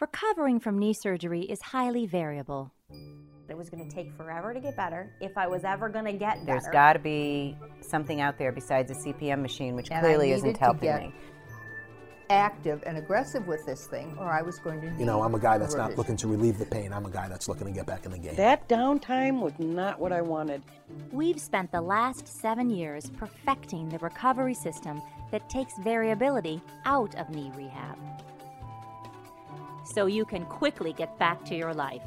Recovering from knee surgery is highly variable. It was going to take forever to get better if I was ever going to get better. There's got to be something out there besides a CPM machine, which And clearly isn't to helping get- me. active and aggressive with this thing, or I was going to. You know, I'm a guy that's not looking to relieve the pain. I'm a guy that's looking to get back in the game. That downtime was not what I wanted. We've spent the last seven years perfecting the recovery system that takes variability out of knee rehab. So you can quickly get back to your life.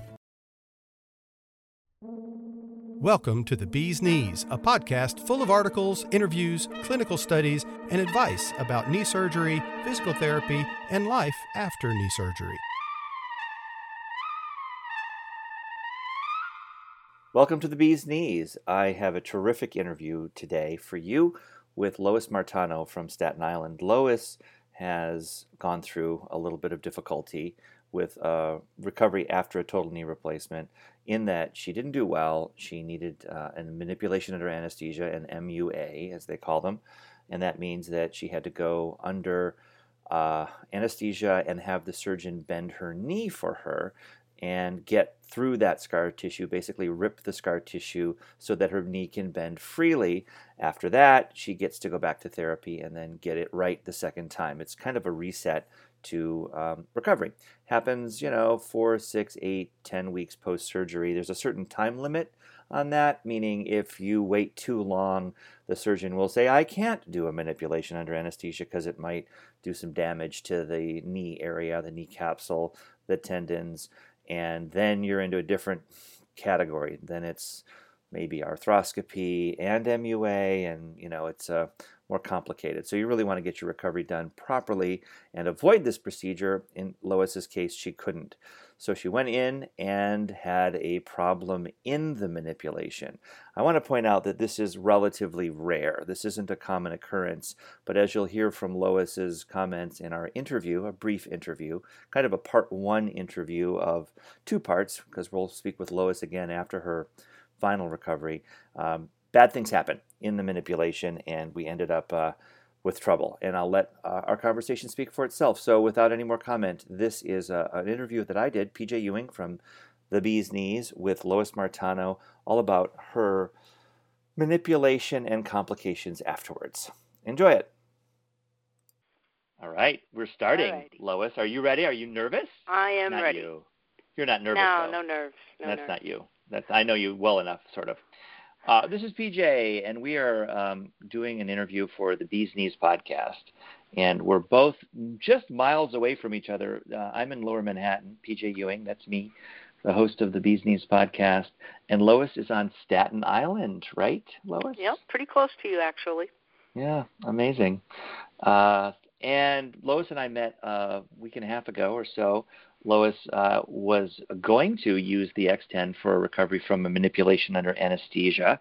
Welcome to The Bee's Knees, a podcast full of articles, interviews, clinical studies, and advice about knee surgery, physical therapy, and life after knee surgery. Welcome to the Bee's Knees. I have a terrific interview today for you with Lois Martano from Staten Island. Lois has gone through a little bit of difficulty with uh, recovery after a total knee replacement, in that she didn't do well. She needed uh, a manipulation under anesthesia, an MUA, as they call them, and that means that she had to go under uh, anesthesia and have the surgeon bend her knee for her and get through that scar tissue, basically rip the scar tissue so that her knee can bend freely. After that, she gets to go back to therapy and then get it right the second time. It's kind of a reset to um, recovery. Happens, you know, four, six, eight, ten weeks post surgery. There's a certain time limit on that, meaning if you wait too long, the surgeon will say, I can't do a manipulation under anesthesia because it might do some damage to the knee area, the knee capsule, the tendons, and then you're into a different category. Then it's maybe arthroscopy and MUA, and you know it's uh, more complicated. So you really want to get your recovery done properly and avoid this procedure. In Lois's case, she couldn't. So she went in and had a problem in the manipulation. I want to point out that this is relatively rare. This isn't a common occurrence, but as you'll hear from Lois's comments in our interview, a brief interview, kind of a part one interview of two parts, because we'll speak with Lois again after her final recovery. Um, bad things happen in the manipulation, and we ended up uh, with trouble. And I'll let uh, our conversation speak for itself. So, without any more comment, this is a, an interview that I did, PJ Ewing from The Bee's Knees, with Lois Martano, all about her manipulation and complications afterwards. Enjoy it. All right, we're starting. Alrighty. Lois, are you ready? Are you nervous? I am not ready. You. You're not nervous. no, though. no nerves. No That's nerves. not you. That's I know you well enough, sort of. Uh, this is PJ, and we are um, doing an interview for the Bees Knees podcast, and we're both just miles away from each other. Uh, I'm in Lower Manhattan. PJ Ewing, that's me, the host of the Bees Knees podcast, and Lois is on Staten Island, right, Lois? Yep, pretty close to you actually. Yeah, amazing. Uh, and Lois and I met uh, a week and a half ago or so. Lois uh, was going to use the X10 for a recovery from a manipulation under anesthesia,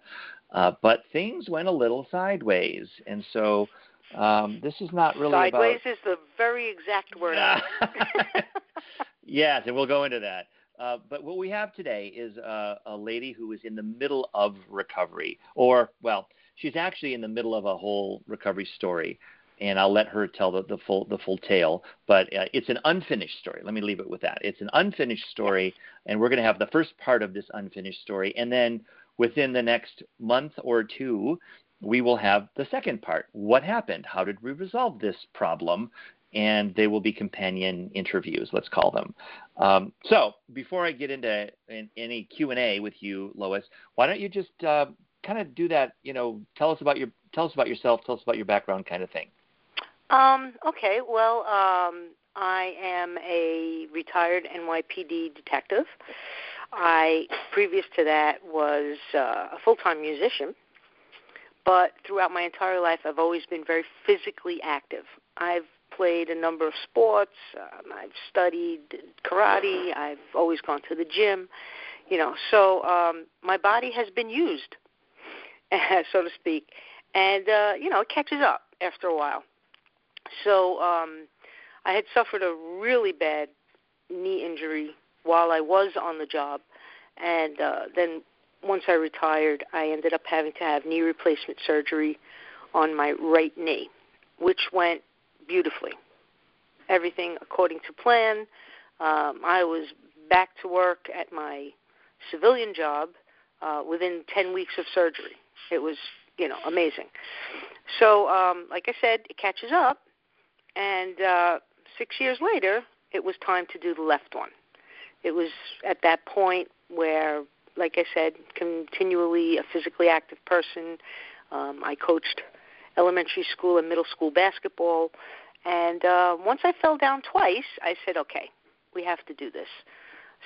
uh, but things went a little sideways, and so um, this is not really Sideways about. is the very exact word. Yes, and we'll go into that. Uh, but what we have today is uh, a lady who is in the middle of recovery, or well, she's actually in the middle of a whole recovery story, and I'll let her tell the, the full the full tale. But uh, it's an unfinished story. Let me leave it with that. It's an unfinished story, and we're going to have the first part of this unfinished story, and then within the next month or two, we will have the second part. What happened? How did we resolve this problem? And they will be companion interviews, let's call them. Um, so before I get into in, any Q and A with you, Lois, why don't you just uh, kind of do that? You know, tell us about your tell us about yourself, tell us about your background, kind of thing. Um, okay, well, um, I am a retired NYPD detective. I, previous to that, was uh, a full time musician. But throughout my entire life, I've always been very physically active. I've played a number of sports. Um, I've studied karate. I've always gone to the gym. You know, so um, my body has been used, so to speak, and uh, you know, it catches up after a while. So um, I had suffered a really bad knee injury while I was on the job, and uh, then once I retired, I ended up having to have knee replacement surgery on my right knee, which went beautifully. Everything according to plan. Um, I was back to work at my civilian job uh, within 10 weeks of surgery. It was, you know, amazing. So, um, like I said, it catches up, and uh, six years later, it was time to do the left one. It was at that point where, like I said, continually a physically active person. Um, I coached elementary school and middle school basketball, and uh, once I fell down twice, I said, okay, we have to do this.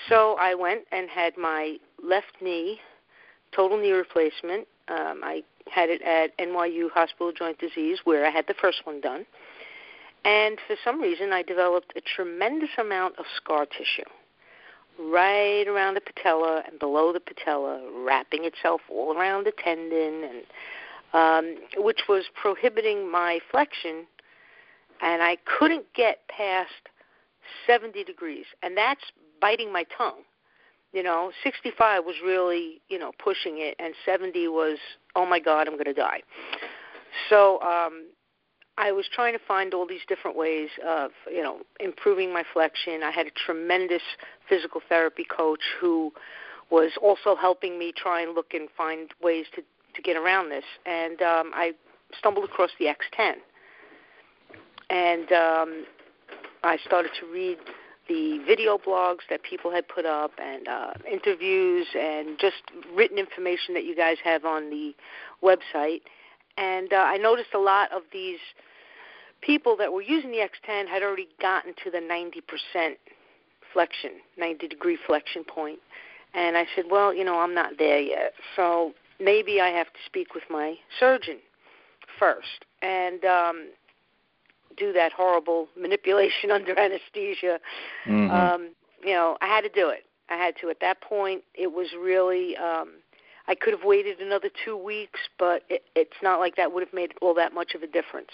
So I went and had my left knee total knee replacement. Um, I had it at NYU Hospital Joint Disease, where I had the first one done. And for some reason, I developed a tremendous amount of scar tissue right around the patella and below the patella, wrapping itself all around the tendon, and um, which was prohibiting my flexion. And I couldn't get past 70 degrees, and that's biting my tongue. You know, 65 was really, you know, pushing it, and 70 was, oh my God, I'm going to die. So um, I was trying to find all these different ways of, you know, improving my flexion. I had a tremendous physical therapy coach who was also helping me try and look and find ways to to get around this. And um, I stumbled across the X10, and um, I started to read the video blogs that people had put up and uh, interviews and just written information that you guys have on the website. And uh, I noticed a lot of these people that were using the X10 had already gotten to the 90% flexion, 90 degree flexion point. And I said, well, you know, I'm not there yet. So maybe I have to speak with my surgeon first. And um, do that horrible manipulation under anesthesia. Mm-hmm. Um, you know, I had to do it. I had to. At that point, it was really. Um, I could have waited another two weeks, but it, it's not like that would have made all that much of a difference.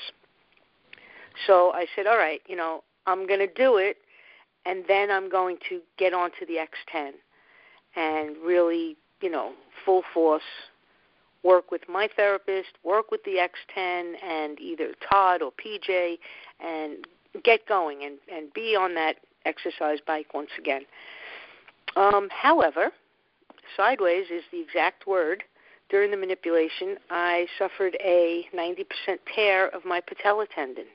So I said, all right, you know, I'm going to do it, and then I'm going to get onto the X10 and really, you know, full force work with my therapist, work with the X10 and either Todd or PJ and get going and, and be on that exercise bike once again. Um, however, sideways is the exact word. During the manipulation, I suffered a 90% tear of my patella tendon,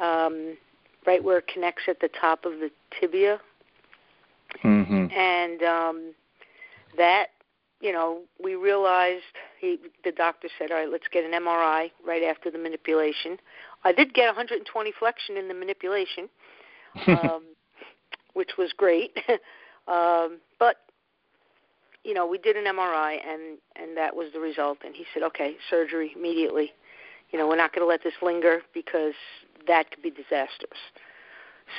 um, right where it connects at the top of the tibia. Mm-hmm. And um, that you know, we realized he, the doctor said, "All right, let's get an MRI right after the manipulation." I did get 120 flexion in the manipulation, um, which was great. um, but you know, we did an MRI, and and that was the result. And he said, "Okay, surgery immediately. You know, we're not going to let this linger because that could be disastrous."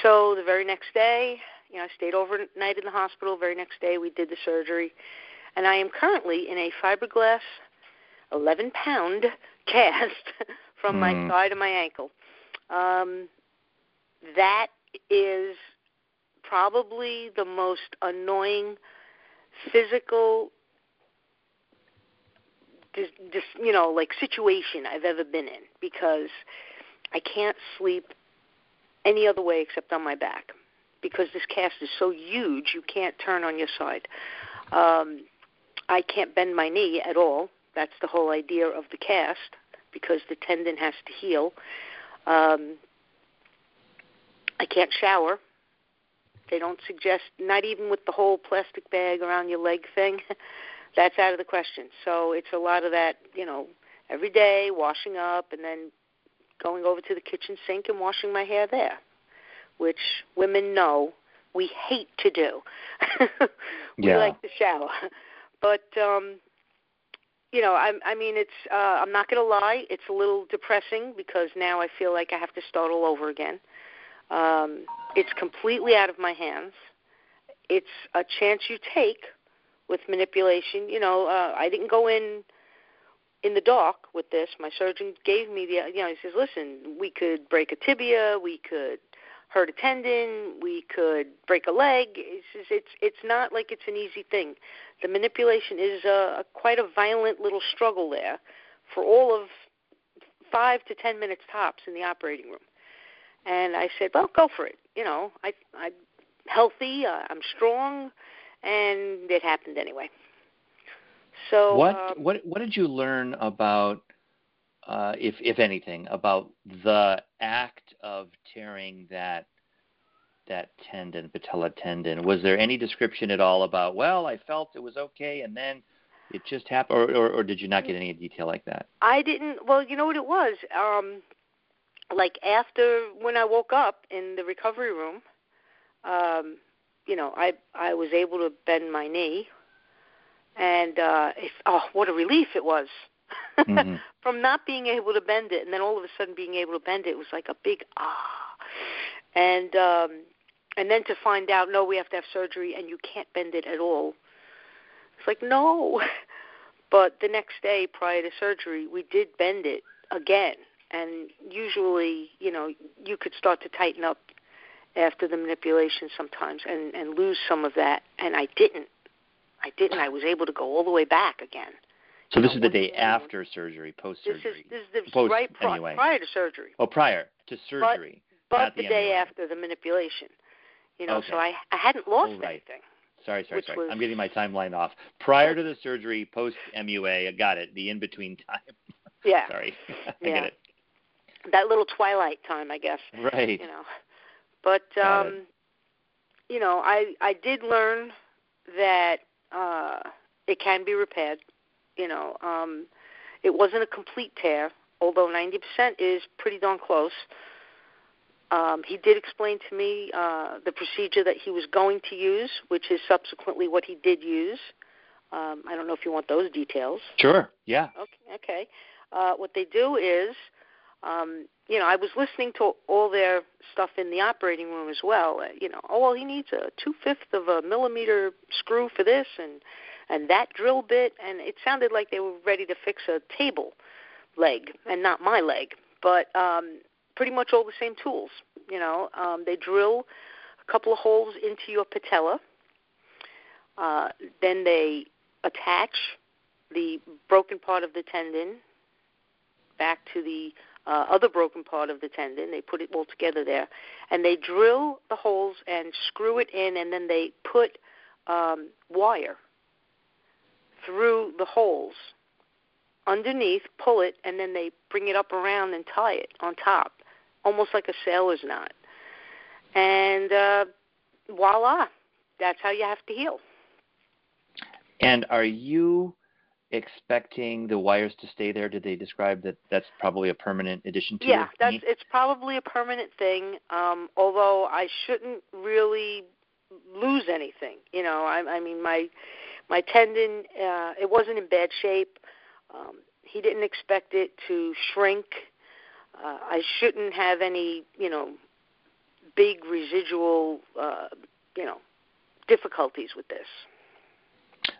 So the very next day, you know, I stayed overnight in the hospital. Very next day, we did the surgery and I am currently in a fiberglass 11 pound cast from mm. my hmm. thigh to my ankle. Um, that is probably the most annoying physical just, just you know like situation I've ever been in because I can't sleep any other way except on my back because this cast is so huge you can't turn on your side. Um, I can't bend my knee at all. That's the whole idea of the cast because the tendon has to heal. Um, I can't shower. They don't suggest, not even with the whole plastic bag around your leg thing. That's out of the question. So it's a lot of that, you know, every day washing up and then going over to the kitchen sink and washing my hair there, which women know we hate to do. we yeah. like to shower. But um, you know, I, I mean, it's. Uh, I'm not going to lie. It's a little depressing because now I feel like I have to start all over again. Um, it's completely out of my hands. It's a chance you take with manipulation. You know, uh, I didn't go in in the dark with this. My surgeon gave me the. You know, he says, "Listen, we could break a tibia. We could hurt a tendon. We could break a leg. It's it's it's not like it's an easy thing. The manipulation is a, a quite a violent little struggle there, for all of five to ten minutes tops in the operating room. And I said, well, go for it. you know, I I'm healthy, uh, I'm strong, and it happened anyway. So what um, what what did you learn about, uh, if if anything, about the act of tearing that that tendon, patella tendon? Was there any description at all about? Well, I felt it was okay, and then it just happened, or or, or did you not get any detail like that? I didn't. Well, you know what it was. Um, like after when I woke up in the recovery room, um, you know, I I was able to bend my knee, and uh, it, oh, what a relief it was. Mhm. From not being able to bend it, and then all of a sudden being able to bend it, it was like a big ah. And um, and then to find out, no, we have to have surgery, and you can't bend it at all. It's like no. But the next day prior to surgery, we did bend it again, and usually, you know, you could start to tighten up after the manipulation sometimes and and lose some of that, and I didn't. I didn't. I was able to go all the way back again. So this know, is the day after surgery, post This is surgery. this is the Post, right anyway. prior to surgery, Oh, prior to surgery. but not the, the day after the manipulation. You know, so I I hadn't lost Oh, right. anything. Sorry, sorry, sorry. was- I'm getting my timeline off. Prior to the surgery, post MUA, I got it. The in between time. Yeah, sorry, I Yeah. get it. that little twilight time, I guess. Right. you know but um you know i i did learn that uh it can be repaired you know um it wasn't a complete tear although 90% is pretty darn close um he did explain to me uh the procedure that he was going to use which is subsequently what he did use um i don't know if you want those details Sure. Yeah. Okay. Okay. Uh, what they do is, um, you know, I was listening to all their stuff in the operating room as well. Uh, you know, oh well, he needs a two fifth of a millimeter screw for this, and and that drill bit, and it sounded like they were ready to fix a table leg and not my leg, but um, pretty much all the same tools. You know, um, they drill a couple of holes into your patella. Uh, then they attach the broken part of the tendon to the uh, other broken part of the tendon. They put it all together there, and they drill the holes and screw it in, and then they put um, wire through the holes underneath, pull it, and then they bring it up around and tie it on top, almost like a sailor's knot. And uh, voila, that's how you have to heal. And are you expecting the wires to stay there? Did they describe that that's probably a permanent addition to yeah, that's it's probably a permanent thing. Um, although I shouldn't really lose anything. You know, I, I mean my my tendon uh, it wasn't in bad shape. Um, he didn't expect it to shrink. Uh, I shouldn't have any you know big residual uh, you know difficulties with this.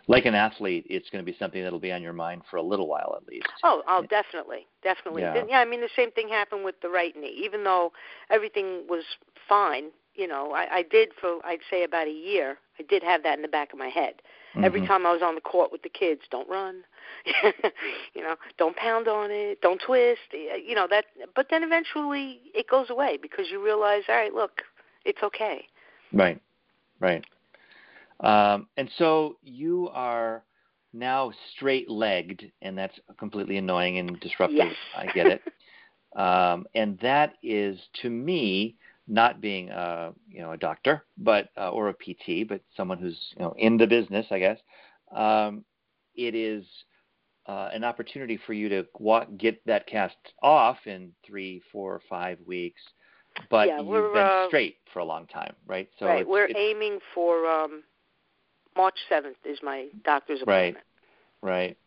Like an athlete, it's going to be something that'll be on your mind for a little while at least. Oh, oh, definitely, definitely. Yeah. Yeah, I mean the same thing happened with the right knee. Even though everything was fine, you know, I, I did for I'd say about a year. I did have that in the back of my head. Every Mhm. time I was on the court with the kids, don't run, you know, don't pound on it, don't twist, you know that. But then eventually it goes away because you realize, all right, look, it's okay. Right, right. Um, and so you are now straight legged, and that's completely annoying and disruptive. Yes. I get it. um, and that is, to me, not being a you know a doctor, but uh, or a PT, but someone who's you know in the business, I guess. Um, it is uh, an opportunity for you to walk, get that cast off in three, four, five weeks. But Yeah, you've been uh, straight for a long time, right? So right, it's, we're it's, aiming for um, March seventh is my doctor's appointment. right, Right.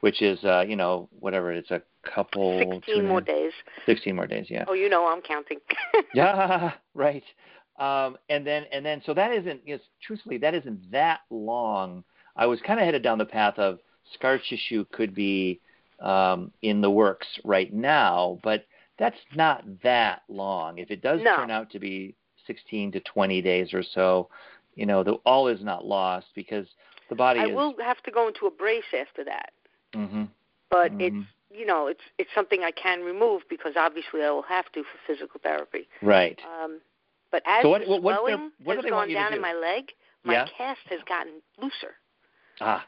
which is uh, you know whatever it's a couple, two Sixteen and more days. sixteen more days, yeah. Oh, you know I'm counting. yeah, right. Um, and then and then so that isn't yes, truthfully that isn't that long. I was kind of headed down the path of scar tissue could be um, in the works right now, but that's not that long. If it does No. turn out to be 16 to 20 days or so, you know, the, all is not lost because the body I is. will have to go into a brace after that, hmm but Mhm. it's you know it's it's something I can remove because obviously I will have to for physical therapy. Right. Um, But as So what- the their- swelling what has they gone down do? in my leg, my Yeah. cast has gotten looser. Ah,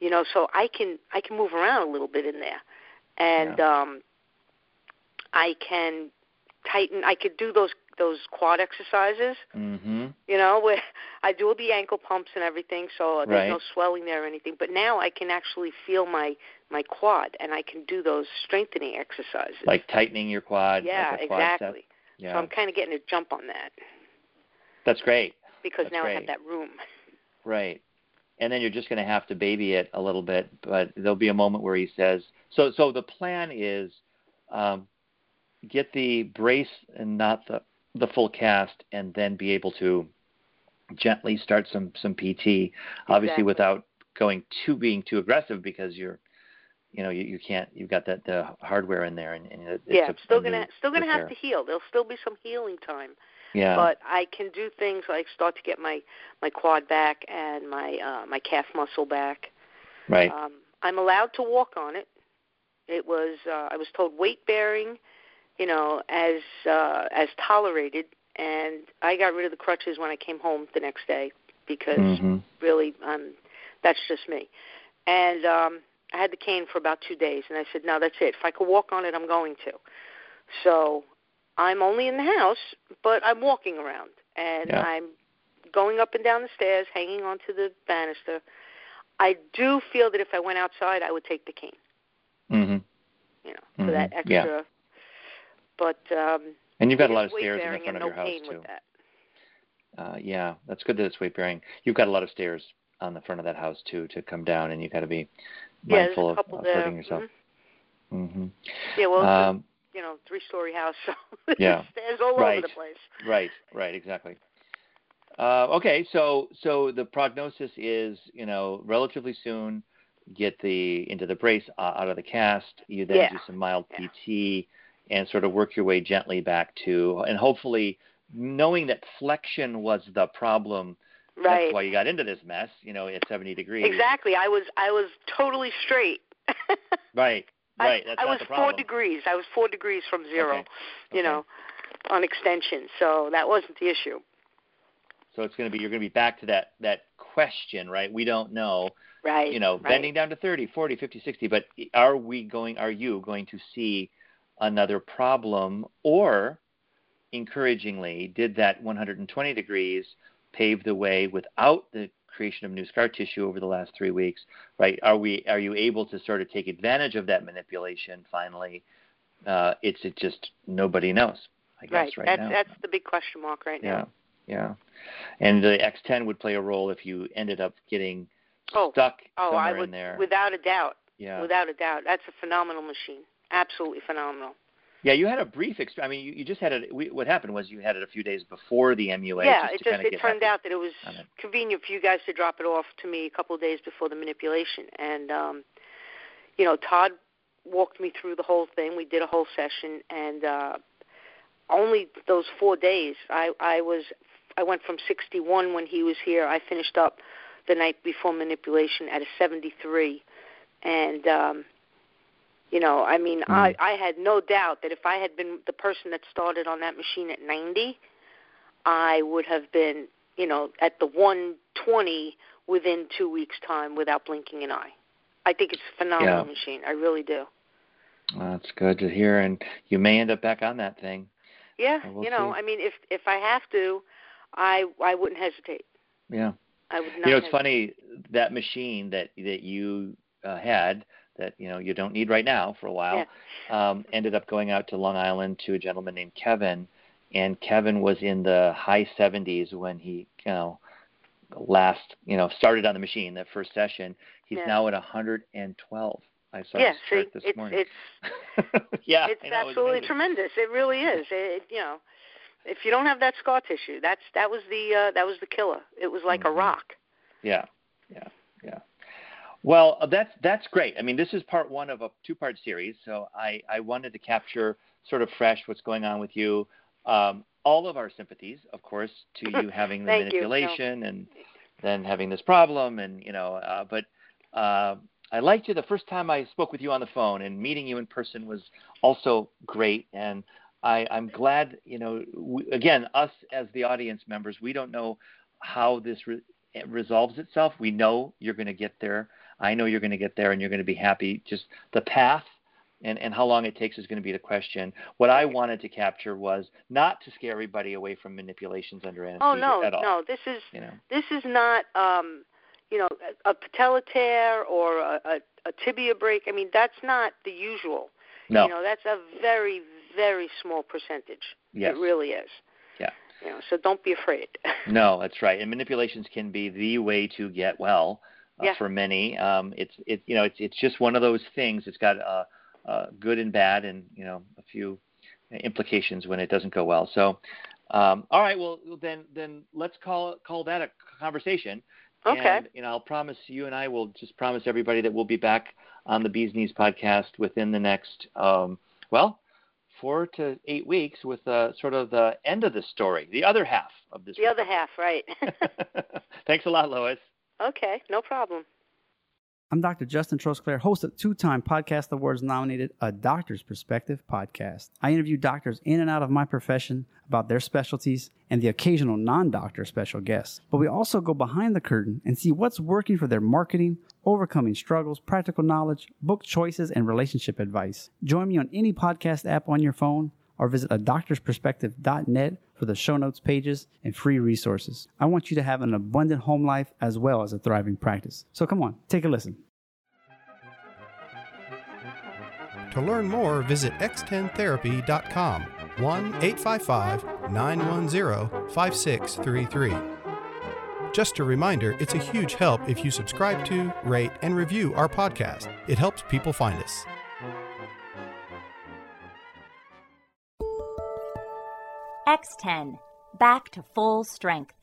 You know, so I can I can move around a little bit in there, and um, I can tighten. I could do those those quad exercises. mm-hmm. You know, where I do all the ankle pumps and everything, so there's Right. no swelling there or anything. But now I can actually feel my my quad, and I can do those strengthening exercises. Like tightening your quad. yeah, like exactly. Yeah, So I'm kind of getting a jump on that that's great. because That's now I have that room. Right. And then you're just going to have to baby it a little bit, but there'll be a moment where he says, so, so the plan is um, get the brace and not the, the full cast and then be able to gently start some, some PT, obviously Exactly. without going too, being too aggressive because you're, you know, you, you can't, you've got that, the hardware in there and, and it, yeah, it's still gonna still gonna have to heal. There'll still be some healing time. yeah. but I can do things like start to get my my quad back and my uh, my calf muscle back. right. Um, I'm allowed to walk on it. It was uh, I was told weight bearing, you know, as uh, as tolerated, and I got rid of the crutches when I came home the next day because hmm really um that's just me. And um I had the cane for about 2 days and I said, "No, that's it. If I could walk on it, I'm going to." So, I'm only in the house, but I'm walking around and Yeah. I'm going up and down the stairs, hanging onto the banister. I do feel that if I went outside, I would take the cane, hmm you know, for that Mhm. Yeah. extra. But um And you've got a lot of stairs in the front of no your house too. Uh, yeah, that's good that it's weight bearing. You've got a lot of stairs on the front of that house too to come down, and you've got to be Yeah, mindful a of, of there. hurting yourself. Mhm. hmm Yeah, well, it's a, Um, you know, three-story house, so yeah. stairs all Right. over the place. right, right, exactly. Uh, okay, so so the prognosis is you know relatively soon get the into the brace uh, out of the cast. You then Yeah. do some mild Yeah. And sort of work your way gently back to and hopefully knowing that flexion was the problem. Right. That's why you got into this mess. You know, at 70 degrees. Exactly. I was I was totally straight. Right. I, Right. That's I not was four degrees. I was four degrees from zero. Okay. You Okay. know, on extension. So that wasn't the issue. So it's going to be you're going to be back to that that question, right? We don't know, Right. you know, right. bending down to 30, 40, 50, 60, but are we going are you going to see another problem or encouragingly did that 120 degrees pave the way without the creation of new scar tissue over the last 3 weeks, right? Are we are you able to sort of take advantage of that manipulation finally? Uh, it's it just nobody knows, I guess right. right that's now. that's the big question mark right Yeah, now. yeah. And the X10 would play a role if you ended up getting Oh, stuck Oh, somewhere I would in there. without a doubt. yeah, Without a doubt. That's a phenomenal machine. Absolutely phenomenal. yeah. You had a brief. Exp- I mean, you, you just had it. We, what happened was you had it a few days before the MUA. yeah, just it just it turned happy out that it was it. convenient for you guys to drop it off to me a couple of days before the manipulation. And um you know, Todd walked me through the whole thing. We did a whole session and uh only those 4 days I I was I went from 61 when he was here. I finished up the night before manipulation at a 73 and um you know, I mean, Mm. I I had no doubt that if I had been the person that started on that machine at 90, I would have been, you know, at the 120 within 2 weeks time without blinking an eye. I think it's a phenomenal Yeah. machine. I really do. Well, that's good to hear, and you may end up back on that thing. Yeah, we'll you know, see. I mean, if if I have to, I I wouldn't hesitate. Yeah. I would not. you know, it's hesitate. funny that machine that that you uh, had that you know you don't need right now for a while um, ended up going out to Long Island to a gentleman named Kevin, and Kevin was in the high 70s when he you know last you know started on the machine that first session. He's Yeah. now at 112. I saw Yeah, his see, this it's morning. it's yeah, it's absolutely amazing. tremendous. It really is. It, you know, if you don't have that scar tissue, that's that was the uh, that was the killer. It was like Mhm. a rock. Yeah, yeah, yeah. Well, uh, that's that's great. I mean, this is part one of a two-part series, so I I wanted to capture sort of fresh what's going on with you. Um, all of our sympathies, of course, to you having the you. No. manipulation and then having this problem, and you know, uh, but uh, I liked you the first time I spoke with you on the phone, and meeting you in person was also great. And I, I'm glad, you know, we, again, us as the audience members, we don't know how this re- resolves itself. We know you're going to get there. I know you're going to get there and you're going to be happy. Just the path and, and how long it takes is going to be the question. What I wanted to capture was not to scare everybody away from manipulations under anesthesia Oh no, at all. no. This is You know, this is not um, you know a, a patella tear or a, a, a tibia break. I mean, that's not the usual. no, You know, that's a very very small percentage. yes, It really is. Yeah. You know, so don't be afraid. no, that's right. And manipulations can be the way to get well Yeah. for many. Um, it's it you know it's it's just one of those things. It's got uh, uh, good and bad, and you know a few implications when it doesn't go well. So, um, all right, well then then let's call call that a conversation. Okay. And, you know, I'll promise you and I will just promise everybody that we'll be back on the Bees Knees podcast within the next, um, well, four to eight weeks with uh, sort of the end of the story, the other half of this. the other half, right? Thanks a lot, Lois. Okay, no problem. I'm Dr. Justin Trosclair, host of two time Podcast Awards nominated A Doctor's Perspective podcast. I interview doctors in and out of my profession about their specialties and the occasional non doctor special guests. But we also go behind the curtain and see what's working for their marketing, overcoming struggles, practical knowledge, book choices, and relationship advice. Join me on any podcast app on your phone or visit a doctorsperspective.net for the show notes pages and free resources. I want you to have an abundant home life as well as a thriving practice. So come on, take a listen. To learn more, visit x10therapy.com 1 855 910 5633. Just a reminder, it's a huge help if you subscribe to, rate, and review our podcast. It helps people find us. X10, back to full strength.